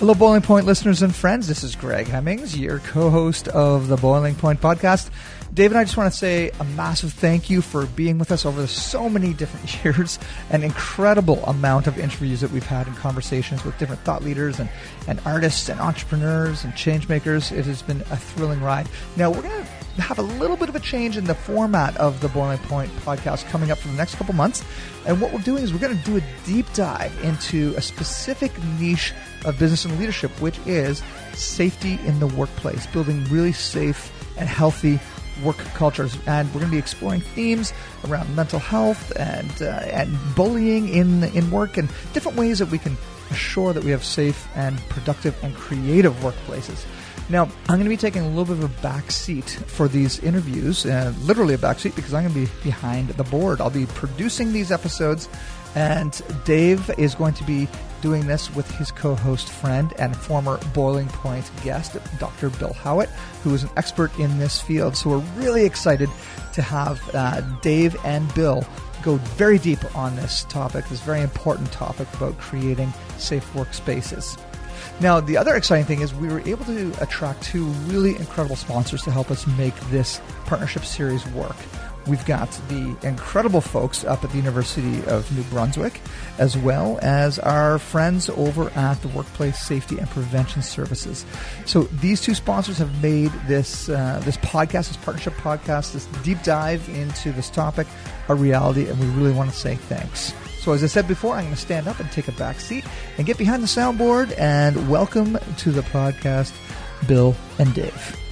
Hello, Boiling Point listeners and friends. This is Greg Hemmings, your co host of the Boiling Point podcast. Dave and I just want to say a massive thank you for being with us over so many different years, an incredible amount of interviews that we've had and conversations with different thought leaders and, and artists and entrepreneurs and change makers. It has been a thrilling ride. Now, we're going to have a little bit of a change in the format of the Boiling Point podcast coming up for the next couple months. And what we're doing is we're going to do a deep dive into a specific niche of business and leadership, which is safety in the workplace, building really safe and healthy work cultures. And we're going to be exploring themes around mental health and uh, and bullying in in work and different ways that we can assure that we have safe and productive and creative workplaces. Now, I'm going to be taking a little bit of a back seat for these interviews, uh, literally a back seat because I'm going to be behind the board. I'll be producing these episodes, and Dave is going to be doing this with his co host friend and former Boiling Point guest, Dr. Bill Howatt, who is an expert in this field. So we're really excited to have uh, Dave and Bill go very deep on this topic, this very important topic about creating safe workspaces. Now, the other exciting thing is we were able to attract two really incredible sponsors to help us make this partnership series work. We've got the incredible folks up at the University of New Brunswick, as well as our friends over at the Workplace Safety and Prevention Services. So these two sponsors have made this uh, this podcast, this partnership podcast, this deep dive into this topic a reality, and we really want to say thanks. So, as I said before, I'm going to stand up and take a back seat and get behind the soundboard and welcome to the podcast, Bill and Dave.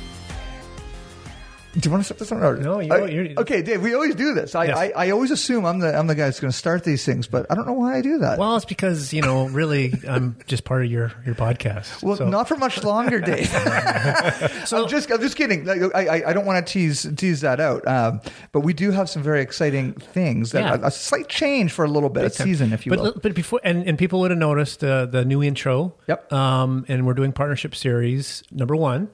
Do you want to start this one? Or, No, you- you're- okay, Dave. We always do this. I, Yes. I, I always assume I'm the I'm the guy that's going to start these things, but I don't know why I do that. Well, it's because you know, really, I'm just part of your your podcast. Well, So- not for much longer, Dave. so I'm just, I'm just kidding. Like, I, I, I don't want to tease tease that out. Um, but we do have some very exciting things. That, Yeah. a, a slight change for a little bit, a season, if you but, will. But before, and, and people would have noticed uh, the new intro. Yep. Um, and we're doing partnership series number one,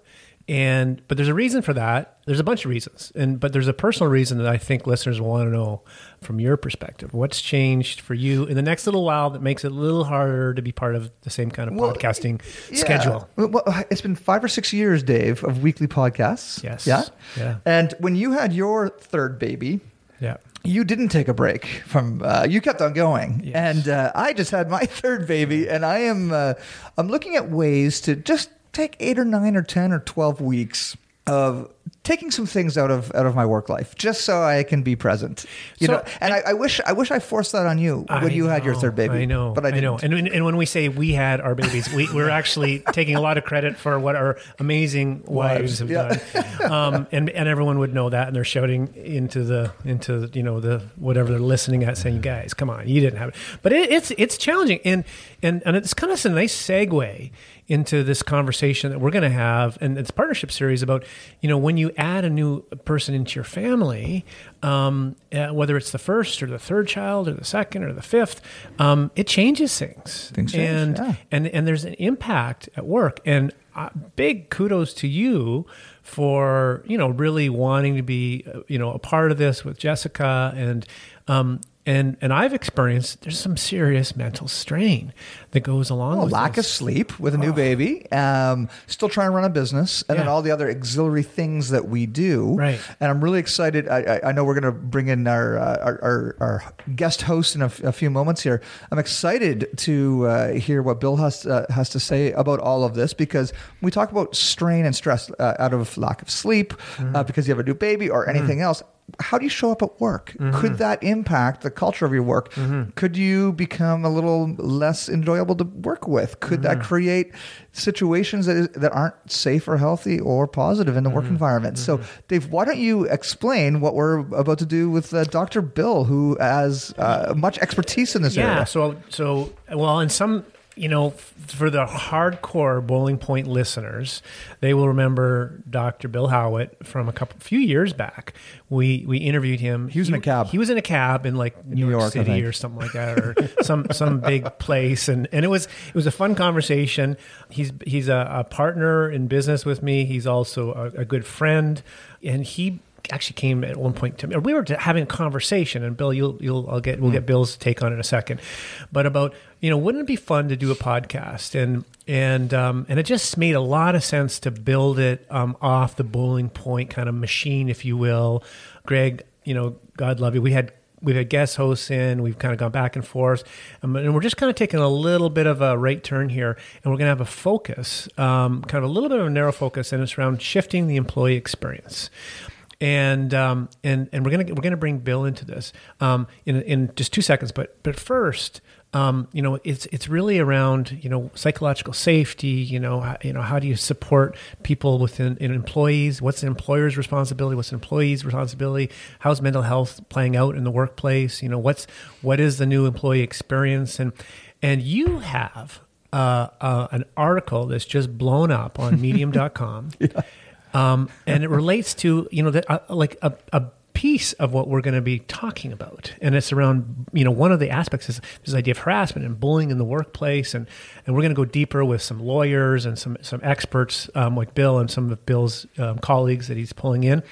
and but there's a reason for that. There's a bunch of reasons, and but there's a personal reason that I think listeners will want to know from your perspective. What's changed for you in the next little while that makes it a little harder to be part of the same kind of Well, podcasting Yeah. schedule? Well, it's been five or six years, Dave, of weekly podcasts. Yes. Yeah. Yeah. And when you had your third baby, Yeah. you didn't take a break from. Uh, you kept on going, Yes. and uh, I just had my third baby, and I am. Uh, I'm looking at ways to just take eight or nine or ten or twelve weeks of taking some things out of out of my work life just so I can be present. You So- know, and I, I wish I wish I forced that on you when I you had your third baby. I know, but I didn't. know. And, when- and when we say we had our babies, we, we're actually taking a lot of credit for what our amazing wives have yeah. done. Um, and and everyone would know that, and they're shouting into the into you know the whatever they're listening at, saying, "You guys, come on, you didn't have it." But it, it's it's challenging, and and and it's kind of a nice segue into this conversation that we're going to have, and it's partnership series about you know when you add a new person into your family, um, uh, whether it's the first or the third child or the second or the fifth, um, it changes things. Things change, and yeah. and and there's an impact at work. And uh, big kudos to you for you know really wanting to be uh, you know a part of this with Jessica and um, and and I've experienced there's some serious mental strain that goes along Oh, with lack this. of sleep with a new baby, um, still trying to run a business, and then all the other auxiliary things that we do. Right. And I'm really excited. I, I, I know we're going to bring in our, uh, our, our our guest host in a few moments here. I'm excited to uh, hear what Bill has uh, has to say about all of this because we talk about strain and stress uh, out of lack of sleep Mm-hmm. uh, because you have a new baby or anything else. How do you show up at work? Mm-hmm. Could that impact the culture of your work? Could you become a little less enjoyable to work with? Could that Mm-hmm. create situations that, is, that aren't safe or healthy or positive in the Mm-hmm. work environment? So, Dave, why don't you explain what we're about to do with uh, Dr. Bill, who has uh, much expertise in this yeah area? so so well in some you know, for the hardcore Boiling Point listeners, they will remember Dr. Bill Howatt from a couple few years back. We we interviewed him. He was in a cab. He was in a cab in like New, New York, York, City or something like that, or some some big place. And and it was it was a fun conversation. He's he's a, a partner in business with me. He's also a, a good friend, and he actually came at one point to me. We were having a conversation, and Bill, you'll you'll I'll get we'll get Bill's take on it in a second, but about you know wouldn't it be fun to do a podcast and and um, and it just made a lot of sense to build it um, off the boiling point kind of machine, if you will. Greg, you know, God love you. We had we've had guest hosts in. We've kind of gone back and forth, um, and we're just kind of taking a little bit of a right turn here, and we're going to have a focus, um, kind of a little bit of a narrow focus, and it's around shifting the employee experience. And um, and and we're gonna we're gonna bring Bill into this um, in in just two seconds, but but first, um, you know, it's it's really around you know psychological safety. You know, how, you know how do you support people within in employees? What's the employer's responsibility? What's the employee's responsibility? How's mental health playing out in the workplace? You know, what's what is the new employee experience? And and you have uh, uh, an article that's just blown up on Medium.com, um, and it relates to you know uh, like a, a piece of what we're going to be talking about, and it's around you know one of the aspects is this idea of harassment and bullying in the workplace, and and we're going to go deeper with some lawyers and some some experts um, like Bill and some of Bill's um, colleagues that he's pulling in,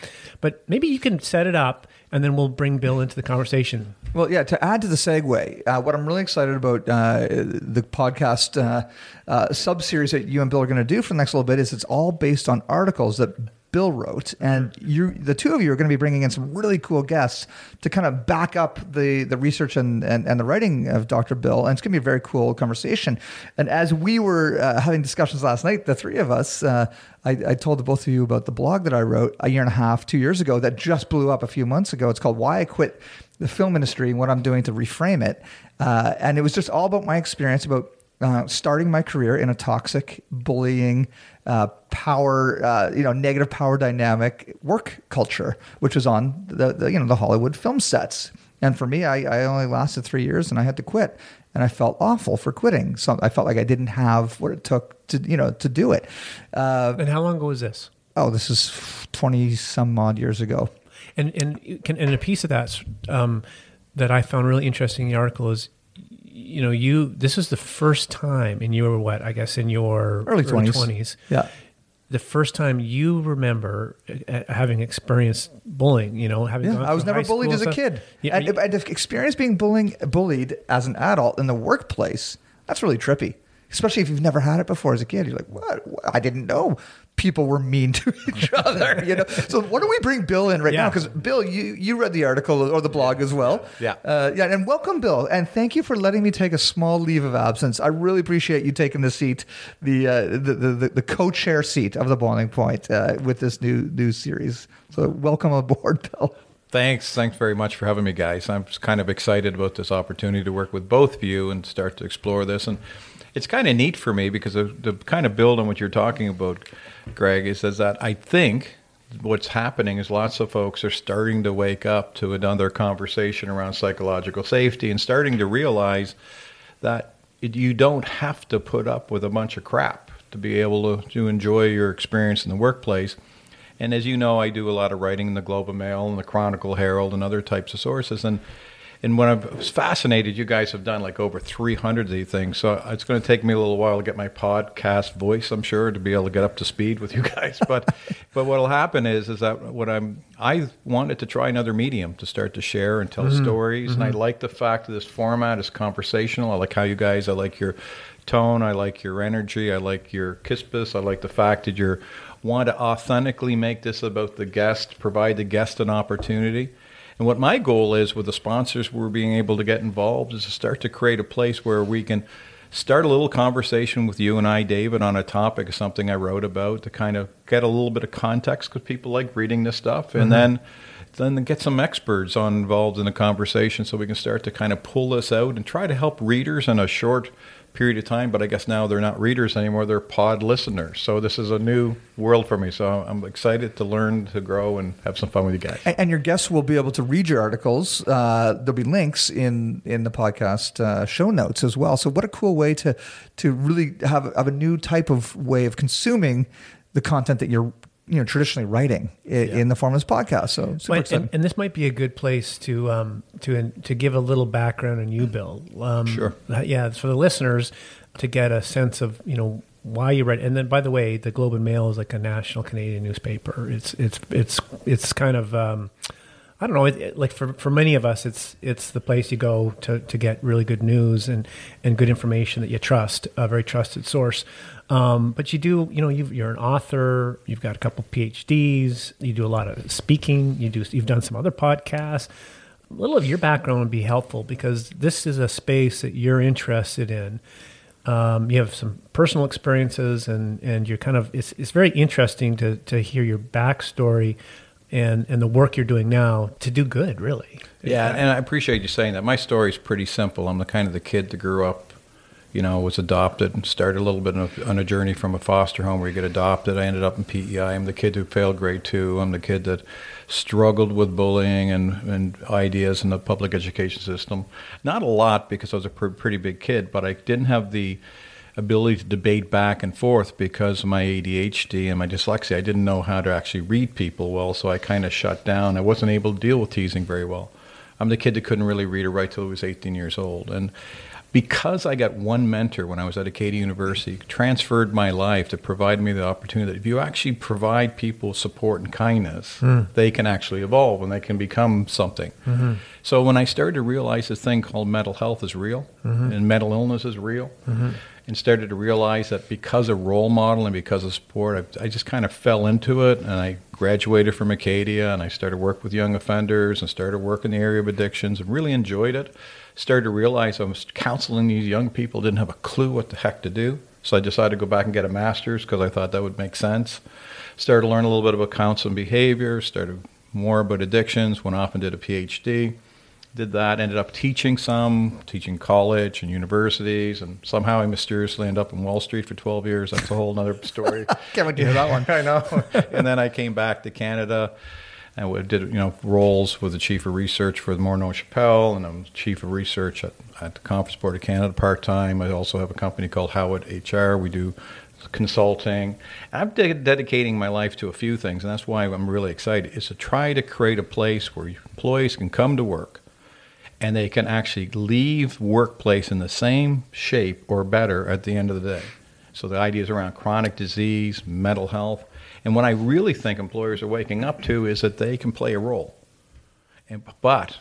but maybe you can set it up, and then we'll bring Bill into the conversation. Well, yeah. To add to the segue, uh, what I'm really excited about uh, the podcast uh, uh, sub series that you and Bill are going to do for the next little bit is it's all based on articles that Bill wrote, and you, the two of you, are going to be bringing in some really cool guests to kind of back up the the research and and, and the writing of Dr. Bill, and it's going to be a very cool conversation. And as we were uh, having discussions last night, the three of us. Uh, I, I told the both of you about the blog that I wrote a year and a half, two years ago that just blew up a few months ago. It's called Why I Quit the Film Industry and What I'm Doing to Reframe It. Uh, and it was just all about my experience about uh, starting my career in a toxic, bullying, uh, power, uh, you know, negative power dynamic work culture, which was on the, the you know the Hollywood film sets. And for me, I, I only lasted three years, and I had to quit, and I felt awful for quitting. So I felt like I didn't have what it took to you know to do it. Uh, And how long ago was this? oh, this is twenty some odd years ago. And and can, and a piece of that um, that I found really interesting in the article is, you know, you this is the first time in your what I guess in your Early 20s. Yeah. the first time you remember uh, having experienced bullying. You know, having Yeah, I was never bullied as a kid. Yeah, and, you- and if experience being bullying, bullied as an adult in the workplace, that's really trippy. Especially if you've never had it before as a kid. You're like, what? I didn't know people were mean to each other. You know. So why don't we bring Bill in right Yeah. now? Because Bill, you you read the article or the blog as well. Yeah. Uh, yeah. And welcome, Bill, and thank you for letting me take a small leave of absence. I really appreciate you taking the seat, the uh, the, the, the co-chair seat of the Boiling Point uh, with this new new series. So welcome aboard, Bill. Thanks. Thanks very much for having me, guys. I'm just kind of excited about this opportunity to work with both of you and start to explore this. And it's kind of neat for me because of, to kind of build on what you're talking about, Greg, is, is that I think what's happening is lots of folks are starting to wake up to another conversation around psychological safety and starting to realize that you don't have to put up with a bunch of crap to be able to, to enjoy your experience in the workplace. And as you know, I do a lot of writing in the Globe and Mail and the Chronicle Herald and other types of sources. And and when I was fascinated, you guys have done like over 300 of these things. So it's going to take me a little while to get my podcast voice, I'm sure, to be able to get up to speed with you guys. But but what'll happen is is that what I'm I wanted to try another medium to start to share and tell mm-hmm. stories. And I mm-hmm. like the fact that this format is conversational. I like how you guys. I like your tone. I like your energy. I like your kispus. I like the fact that you're want to authentically make this about the guest, provide the guest an opportunity. And what my goal is with the sponsors we're being able to get involved is to start to create a place where we can start a little conversation with you and I, David, on a topic of something I wrote about to kind of get a little bit of context because people like reading this stuff, and mm-hmm. then then get some experts on involved in the conversation so we can start to kind of pull this out and try to help readers in a short period of time, but I guess now they're not readers anymore; they're pod listeners. So this is a new world for me. So I'm excited to learn, to grow, and have some fun with you guys. And, your guests will be able to read your articles. Uh, there'll be links in in the podcast uh, show notes as well. So what a cool way to to really have, have a new type of way of consuming the content that you're you know traditionally writing in, in the form of this podcast. So and, and this might be a good place to um, to to give a little background on you, Bill. Um, Sure. Yeah, for the listeners to get a sense of you know why you write. And then, by the way, the Globe and Mail is like a national Canadian newspaper. It's it's it's it's kind of. Um, I don't know. It, it- like for, for many of us, it's it's the place you go to, to get really good news and, and good information that you trust, a very trusted source. Um, but you do, you know, you've, you're an author. You've got a couple PhDs. You do a lot of speaking. You do. You've done some other podcasts. A little of your background would be helpful because this is a space that you're interested in. Um, you have some personal experiences, and, and you're kind of it's, it's very interesting to, to hear your backstory and and the work you're doing now to do good, really. Yeah, and I appreciate you saying that. My story's pretty simple. I'm the kind of the kid that grew up, you know, was adopted and started a little bit on a, on a journey from a foster home where you get adopted. I ended up in PEI. I'm the kid who failed grade two. I'm the kid that struggled with bullying and, and ideas in the public education system. Not a lot because I was a pr- pretty big kid, but I didn't have the ability to debate back and forth because of my ADHD and my dyslexia. I didn't know how to actually read people well, so I kind of shut down. I wasn't able to deal with teasing very well. I'm the kid that couldn't really read or write till I was 18 years old. And because I got one mentor when I was at Acadia University, transferred my life to provide me the opportunity that if you actually provide people support and kindness, hmm. they can actually evolve and they can become something. Mm-hmm. So when I started to realize this thing called mental health is real mm-hmm. and mental illness is real, mm-hmm. And started to realize that because of role model and because of support, I, I just kind of fell into it. And I graduated from Acadia and I started work with young offenders and started work in the area of addictions and really enjoyed it. Started to realize I was counseling these young people, didn't have a clue what the heck to do. So I decided to go back and get a master's because I thought that would make sense. Started to learn a little bit about counseling behavior, started more about addictions, went off and did a PhD did that ended up teaching some teaching college and universities and somehow i mysteriously ended up in wall street for 12 years that's a whole other story Can't wait to hear that one. i know and then i came back to canada and we did you know roles with the chief of research for the morneau shepell and i'm chief of research at, at the conference board of canada part-time i also have a company called howatt hr we do consulting. I'm de- dedicating my life to a few things, and that's why I'm really excited. Is to try to create a place where employees can come to work, and they can actually leave workplace in the same shape or better at the end of the day. So the ideas around chronic disease, mental health, and what I really think employers are waking up to is that they can play a role. And, but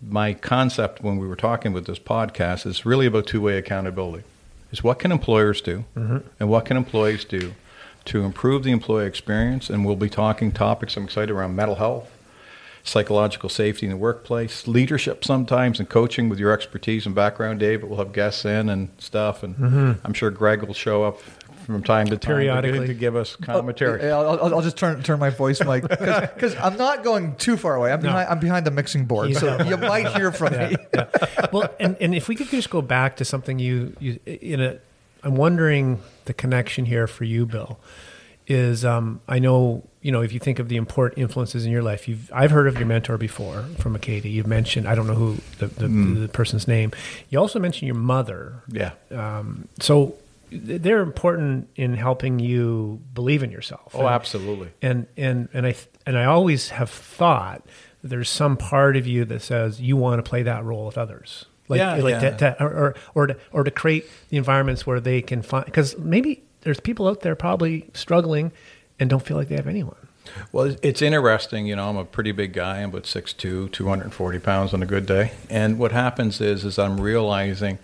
my concept when we were talking with this podcast is really about two-way accountability. Is what can employers do, mm-hmm. and what can employees do to improve the employee experience? And we'll be talking topics I'm excited around mental health, psychological safety in the workplace, leadership sometimes, and coaching with your expertise and background, Dave. But we'll have guests in and stuff, and mm-hmm. I'm sure Greg will show up from time to time Periodically. to give us oh, commentary. Yeah, I'll, I'll, I'll just turn turn my voice mic because I'm not going too far away. I'm behind. I'm behind the mixing board, Yeah. so you might hear from me. well, and, and if we could just go back to something you, you in a, I'm wondering the connection here for you, Bill, is um, I know you know if you think of the important influences in your life, you've I've heard of your mentor before from Acadia. You've mentioned I don't know who the the, the person's name. You also mentioned your mother. Yeah. Um, so they're important in helping you believe in yourself. Oh, And- absolutely. and and and I th- and I always have thought there's some part of you that says you want to play that role with others, like Yeah, like yeah. To, to, or, or or to, or to create the environments where they can find because maybe there's people out there probably struggling and don't feel like they have anyone. Well, it's interesting. You know, I'm a pretty big guy. I'm about 6'2", 240 pounds on a good day. And what happens is, is I'm realizing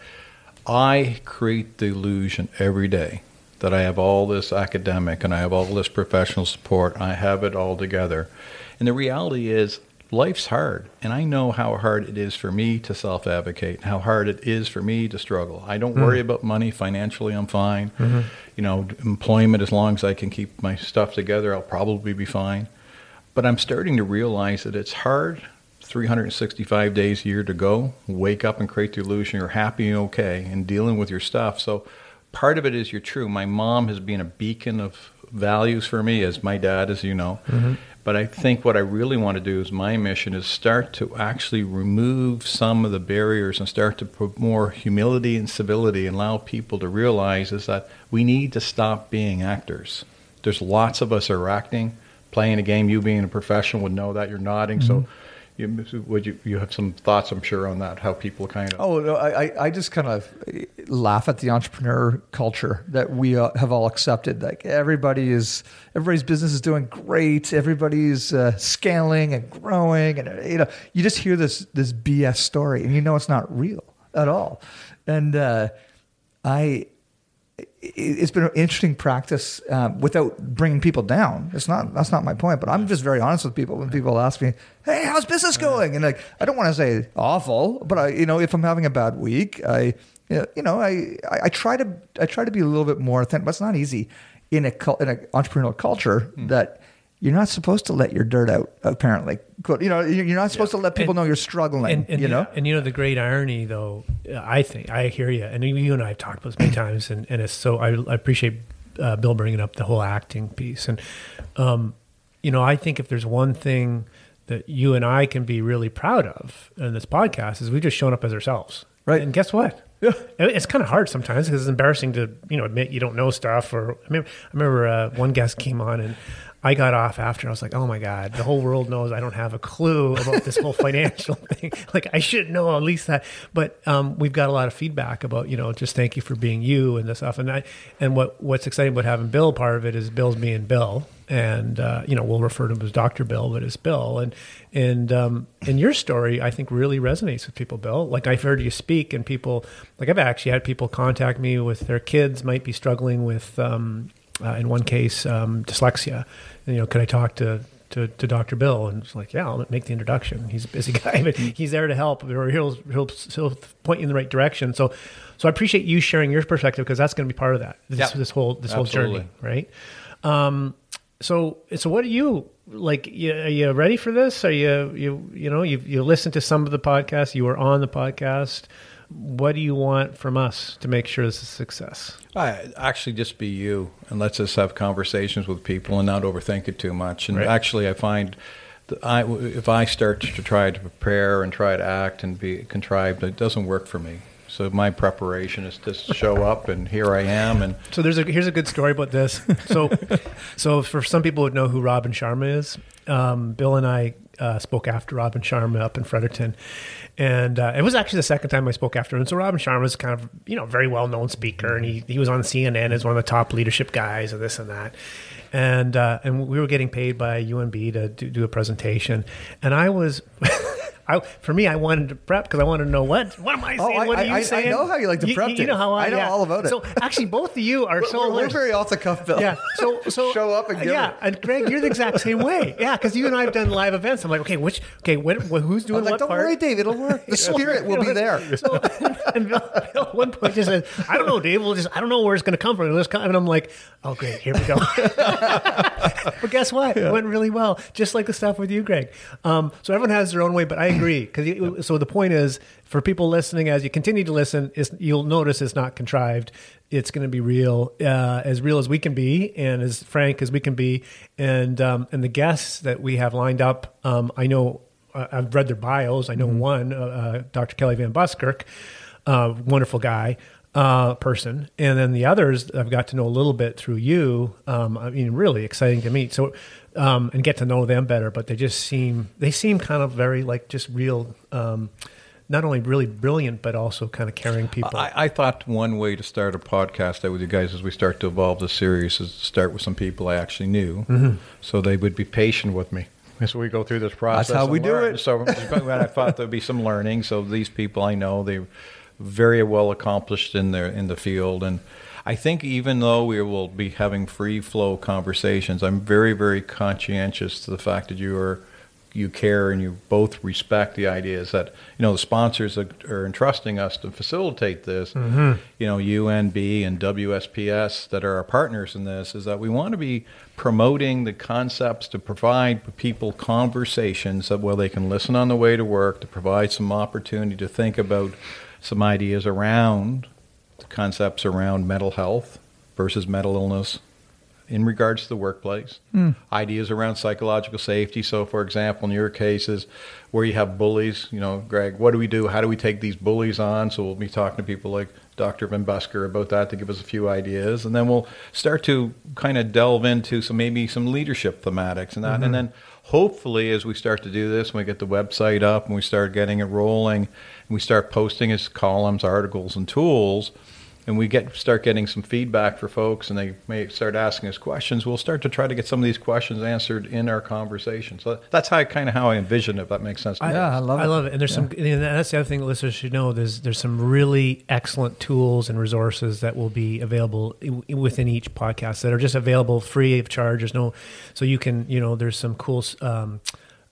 I create the illusion every day that I have all this academic and I have all this professional support. I have it all together. And the reality is, life's hard. And I know how hard it is for me to self advocate, how hard it is for me to struggle. I don't hmm. worry about money. Financially, I'm fine. Mm-hmm. You know, employment, as long as I can keep my stuff together, I'll probably be fine. But I'm starting to realize that it's hard 365 days a year to go. Wake up and create the illusion you're happy and okay and dealing with your stuff. So part of it is you're true. My mom has been a beacon of values for me, as my dad, as you know. Mm-hmm. But I think what I really want to do is my mission is start to actually remove some of the barriers and start to put more humility and civility and allow people to realize is that we need to stop being actors. There's lots of us are acting, playing a game. You being a professional would know that. You're nodding. Mm-hmm. So you, would you you have some thoughts? I'm sure on that. How people kind of oh no, I I just kind of laugh at the entrepreneur culture that we uh, have all accepted. Like everybody is everybody's business is doing great. Everybody's uh, scaling and growing, and you know you just hear this this BS story, and you know it's not real at all. And uh, I it's been an interesting practice uh, without bringing people down. It's not that's not my point, but I'm just very honest with people when people ask me, "Hey, how's business going?" And like, I don't want to say awful, but I, you know, if I'm having a bad week, I, you know, I, I, I try to I try to be a little bit more authentic, but it's not easy in a in an entrepreneurial culture mm. that you're not supposed to let your dirt out. Apparently, you know, you're not supposed yeah. to let people and, know you're struggling. And, and, you know, and you know the great irony, though. I think I hear you, and you and I have talked about this many times, and, and it's so I, I appreciate uh, Bill bringing up the whole acting piece, and um, you know, I think if there's one thing that you and I can be really proud of in this podcast is we've just shown up as ourselves, right? And guess what? Yeah. It's kind of hard sometimes because it's embarrassing to you know admit you don't know stuff. Or I mean, I remember uh, one guest came on and I got off after. I was like, oh my God, the whole world knows I don't have a clue about this whole financial thing. Like, I should know at least that. But um, we've got a lot of feedback about, you know, just thank you for being you and this stuff. And I, and what, what's exciting about having Bill part of it is Bill's being Bill. And, uh, you know, we'll refer to him as Dr. Bill, but it's Bill. And, and, um, and your story, I think, really resonates with people, Bill. Like, I've heard you speak, and people, like, I've actually had people contact me with their kids might be struggling with, um, uh, in one case, um, dyslexia. And, you know, could I talk to, to, to Dr. Bill? And it's like, yeah, I'll make the introduction. He's a busy guy, but he's there to help, or he'll, he'll, he'll point you in the right direction. So, so I appreciate you sharing your perspective because that's going to be part of that. This, yep. this whole this Absolutely. whole journey, right? Um, so, so what are you like? You, are you ready for this? Are you you you know you you listened to some of the podcasts? You were on the podcast what do you want from us to make sure this is a success? I, actually, just be you and let's us have conversations with people and not overthink it too much. And right. actually, I find that I, if I start to try to prepare and try to act and be contrived, it doesn't work for me. So my preparation is to show up, and here I am. And so there's a here's a good story about this. So, so for some people who know who Robin Sharma is, um, Bill and I uh, spoke after Robin Sharma up in Fredericton, and uh, it was actually the second time I spoke after him. So Robin Sharma is kind of you know very well known speaker, and he he was on CNN as one of the top leadership guys and this and that. And uh, and we were getting paid by UNB to do, do a presentation, and I was I, for me, I wanted to prep because I wanted to know what what am I oh, saying? Oh, I, what are you I, saying? I know how you like to prep. You, you know how I, I know yeah. all about it. So actually, both of you are so we're, we're very off the cuff, Bill. Yeah. So so show up and yeah. It. And Greg, you're the exact same way. Yeah, because you and I have done live events. I'm like, okay, which okay, what, who's doing like, what Don't part? worry, Dave. It'll work. The spirit will be there. So, and Bill, Bill at one point just said, I don't know, Dave. We'll just I don't know where it's going to come from. And I'm like, oh great, here we go. but guess what? Yeah. It went really well, just like the stuff with you, Greg. Um, so everyone has their own way, but I agree because so the point is for people listening as you continue to listen you'll notice it's not contrived it's going to be real uh, as real as we can be and as frank as we can be and um, and the guests that we have lined up um, i know uh, i've read their bios i know mm-hmm. one uh, uh dr kelly van buskirk uh, wonderful guy uh, person, and then the others I've got to know a little bit through you. Um, I mean, really exciting to meet. So, um, and get to know them better. But they just seem they seem kind of very like just real. Um, not only really brilliant, but also kind of caring people. I, I, thought one way to start a podcast out with you guys as we start to evolve the series is to start with some people I actually knew, mm-hmm. so they would be patient with me as we go through this process. That's how we learn. do it. So I thought there'd be some learning. So these people I know, they very well accomplished in their in the field and I think even though we will be having free flow conversations, I'm very, very conscientious to the fact that you are you care and you both respect the ideas that you know the sponsors are, are entrusting us to facilitate this. Mm-hmm. You know, UNB and WSPS that are our partners in this is that we want to be promoting the concepts to provide people conversations that where they can listen on the way to work to provide some opportunity to think about some ideas around the concepts around mental health versus mental illness in regards to the workplace, hmm. ideas around psychological safety. So, for example, in your cases where you have bullies, you know, Greg, what do we do? How do we take these bullies on? So, we'll be talking to people like Dr. Van Buskirk about that to give us a few ideas. And then we'll start to kind of delve into some maybe some leadership thematics and that. And mm-hmm. then hopefully, as we start to do this, when we get the website up and we start getting it rolling, and we start posting as columns, articles, and tools, and we get start getting some feedback for folks and they may start asking us questions we'll start to try to get some of these questions answered in our conversation so that's how kind of how i envision it if that makes sense to you. Yeah, I love it I love it. And there's some, and that's the other thing listeners should know. There's there's some really excellent tools and resources that will be available within each podcast that are just available free of charge. There's no, so you can, you know, there's some cool um,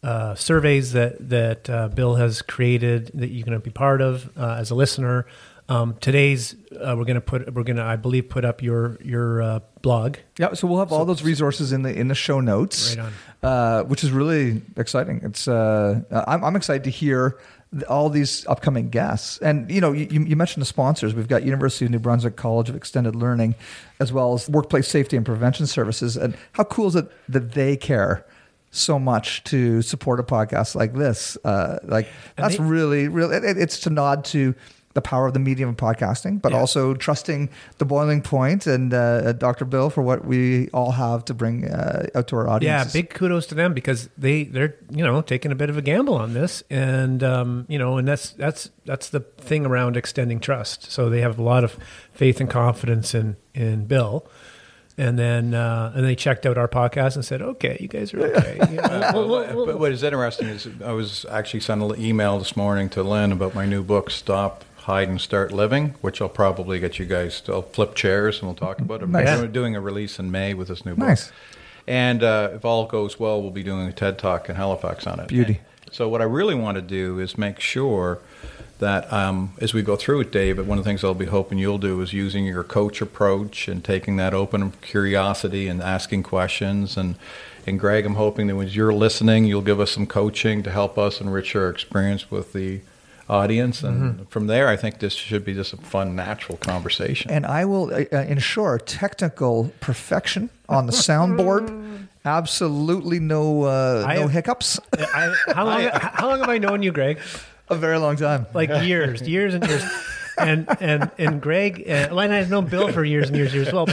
uh, surveys that that uh, Bill has created that you're going to be part of uh, as a listener. Um, today's uh, we're going to put we're to I believe put up your your uh, blog. Yeah, so we'll have all those resources in the in the show notes, Right on. Uh, which is really exciting. It's uh, I'm, I'm excited to hear all these upcoming guests, and you know, you, you mentioned the sponsors. We've got University of New Brunswick College of Extended Learning, as well as Workplace Safety and Prevention Services. And how cool is it that they care? So much to support a podcast like this, uh, like And that's they- really, really. It, it's to nod to the power of the medium of podcasting, but Yeah. also trusting the boiling point and uh, Dr. Bill for what we all have to bring uh, out to our audience. Yeah, big kudos to them because they they're you know taking a bit of a gamble on this, and um, you know, and that's that's that's the thing around extending trust. So they have a lot of faith and confidence in in Bill, and then uh, and they checked out our podcast and said, okay, you guys are okay. You know, Uh, but what is interesting is I was actually sent an email this morning to Lynn about my new book, Stop, Hide, and Start Living, which I'll probably get you guys to I'll flip chairs and we'll talk about it. Nice. doing- doing a release in May with this new book. Nice. And uh, if all goes well, we'll be doing a TED Talk in Halifax on it. Beauty. So what I really want to do is make sure that um, as we go through it, David, one of the things I'll be hoping you'll do is using your coach approach and taking that open curiosity and asking questions. And, and Greg, I'm hoping that when you're listening, you'll give us some coaching to help us enrich our experience with the audience. And from there, I think this should be just a fun, natural conversation. and I will uh, uh, ensure technical perfection on the soundboard. Absolutely no uh, I- no hiccups. I, how long how long have I known you, Greg? A very long time. like years, years and years. And and and Greg, uh, well, and I've known Bill for years and years, years as well.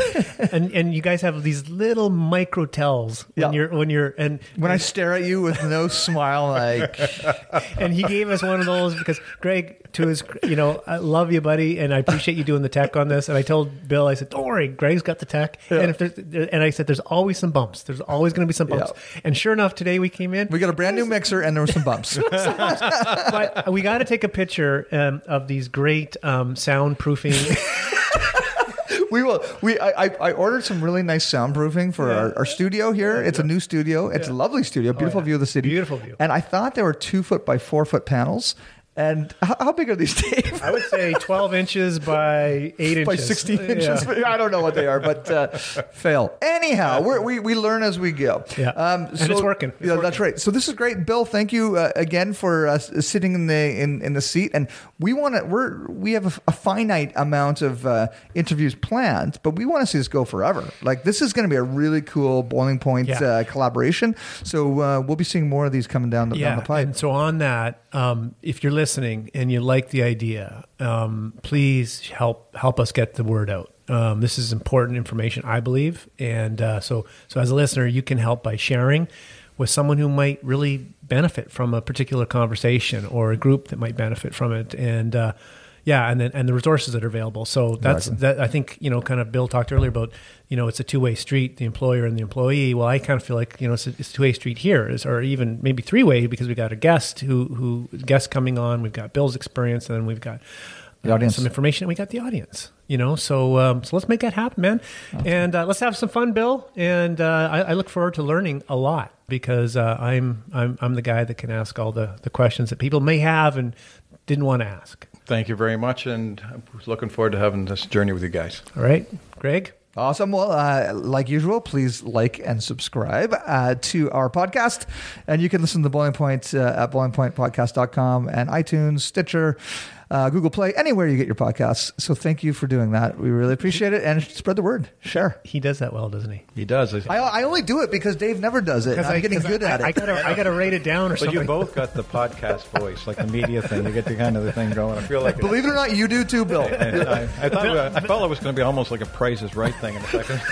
And and you guys have these little micro tells when Yeah. you're when you're and When I stare at you with no smile, like and he gave us one of those because Greg, to his, you know, I love you, buddy, and I appreciate you doing the tech on this. And I told Bill, I said, don't worry, Greg's got the tech. And if there's, and I said, there's always some bumps. There's always going to be some bumps. And sure enough, today we came in, we got a brand new mixer and there were some bumps. but we got to take a picture um, of these great um, Um, soundproofing. we will. We I, I I ordered some really nice soundproofing for our, our studio here. It's a new studio. It's a lovely studio. Oh, Beautiful Oh, yeah. view of the city. Beautiful view. And I thought they were two foot by four foot panels. And how, how big are these, Dave? I would say 12 inches by 8 inches. by 16 Yeah. inches. I don't know what they are, but uh, fail. Anyhow, we're, we we learn as we go. Yeah. um, And it's working. It's yeah, that's right. So this is great, Bill. Thank you uh, again for uh, sitting in the in, in the seat. And we want to we're we have a, a finite amount of uh, interviews planned, but we want to see this go forever. Like this is going to be a really cool boiling point Yeah. uh, collaboration. So uh, we'll be seeing more of these coming down the, down Yeah. the pipe. And so on that, um, if you're listening and you like the idea, um, please help help us get the word out. Um, this is important information, I believe, and uh, so so as a listener, you can help by sharing with someone who might really benefit from a particular conversation or a group that might benefit from it, and uh, yeah, and then and the resources that are available. So that's Exactly. that. I think you know, kind of Bill talked earlier about you know it's a two way street, the employer and the employee. Well, I kind of feel like you know it's a, it's a two way street here, is or even maybe three way because we got a guest who who guest coming on. We've got Bill's experience, and then we've got The audience. some information. And we got the audience, you know. So um, so let's make that happen, man. and uh, let's have some fun, Bill. And uh, I, I look forward to learning a lot because uh, I'm I'm I'm the guy that can ask all the the questions that people may have and didn't want to ask. Thank you very much, and I'm looking forward to having this journey with you guys. All right, Greg. Awesome. Well, uh, like usual, please like and subscribe uh, to our podcast. And you can listen to Boiling Point uh, at boilingpointpodcast.com and iTunes, Stitcher, uh, Google Play, anywhere you get your podcasts. So thank you for doing that. We really appreciate it. And spread the word. Share. He does that well, doesn't he? He does. I, I only do it because Dave never does it. and I'm getting good I, at it. I gotta I gotta write it down or but something. But you both got the podcast voice, like the media thing. You get the kind of the thing going. I feel like Believe it or not, you do too, Bill. I, I thought I felt it was going to be almost like a Price is Right thing in a second.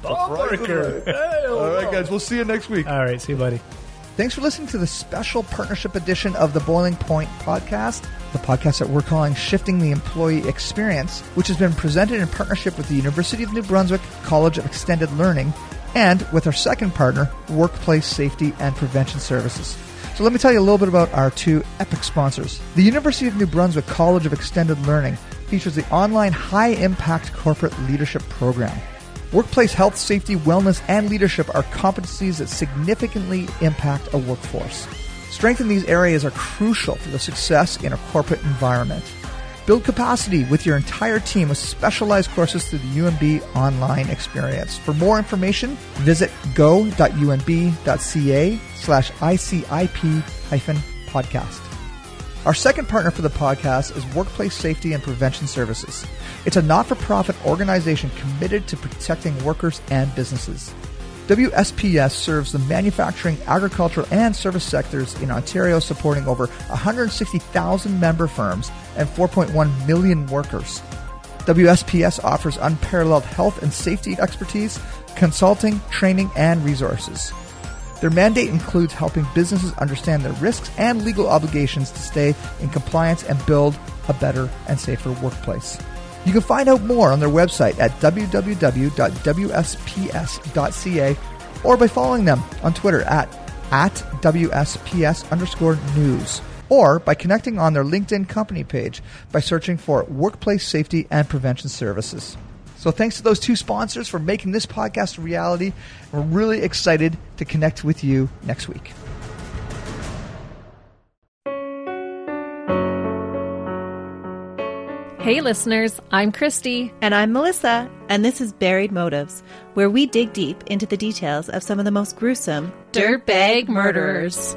All right, guys. We'll see you next week. All right, see you, buddy. Thanks for listening to the special partnership edition of the Boiling Point podcast, the podcast that we're calling Shifting the Employee Experience, which has been presented in partnership with the University of New Brunswick College of Extended Learning and with our second partner, Workplace Safety and Prevention Services. So let me tell you a little bit about our two epic sponsors. The University of New Brunswick College of Extended Learning features the online high impact corporate leadership program. Workplace health, safety, wellness, and leadership are competencies that significantly impact a workforce. Strength in these areas are crucial for the success in a corporate environment. Build capacity with your entire team with specialized courses through the UNB online experience. For more information, visit go.unb.ca slash ICIP hyphen podcast. Our second partner for the podcast is Workplace Safety and Prevention Services. It's a not for profit organization committed to protecting workers and businesses. WSPS serves the manufacturing, agricultural, and service sectors in Ontario, supporting over 160,000 member firms and 4.1 million workers. WSPS offers unparalleled health and safety expertise, consulting, training, and resources. Their mandate includes helping businesses understand their risks and legal obligations to stay in compliance and build a better and safer workplace. You can find out more on their website at www.wsps.ca or by following them on Twitter at, at WSPS underscore news or by connecting on their LinkedIn company page by searching for Workplace Safety and Prevention Services. So thanks to those two sponsors for making this podcast a reality. We're really excited to connect with you next week. Hey, listeners, I'm Christy. And I'm Melissa, and this is Buried Motives, where we dig deep into the details of some of the most gruesome Dirtbag murderers.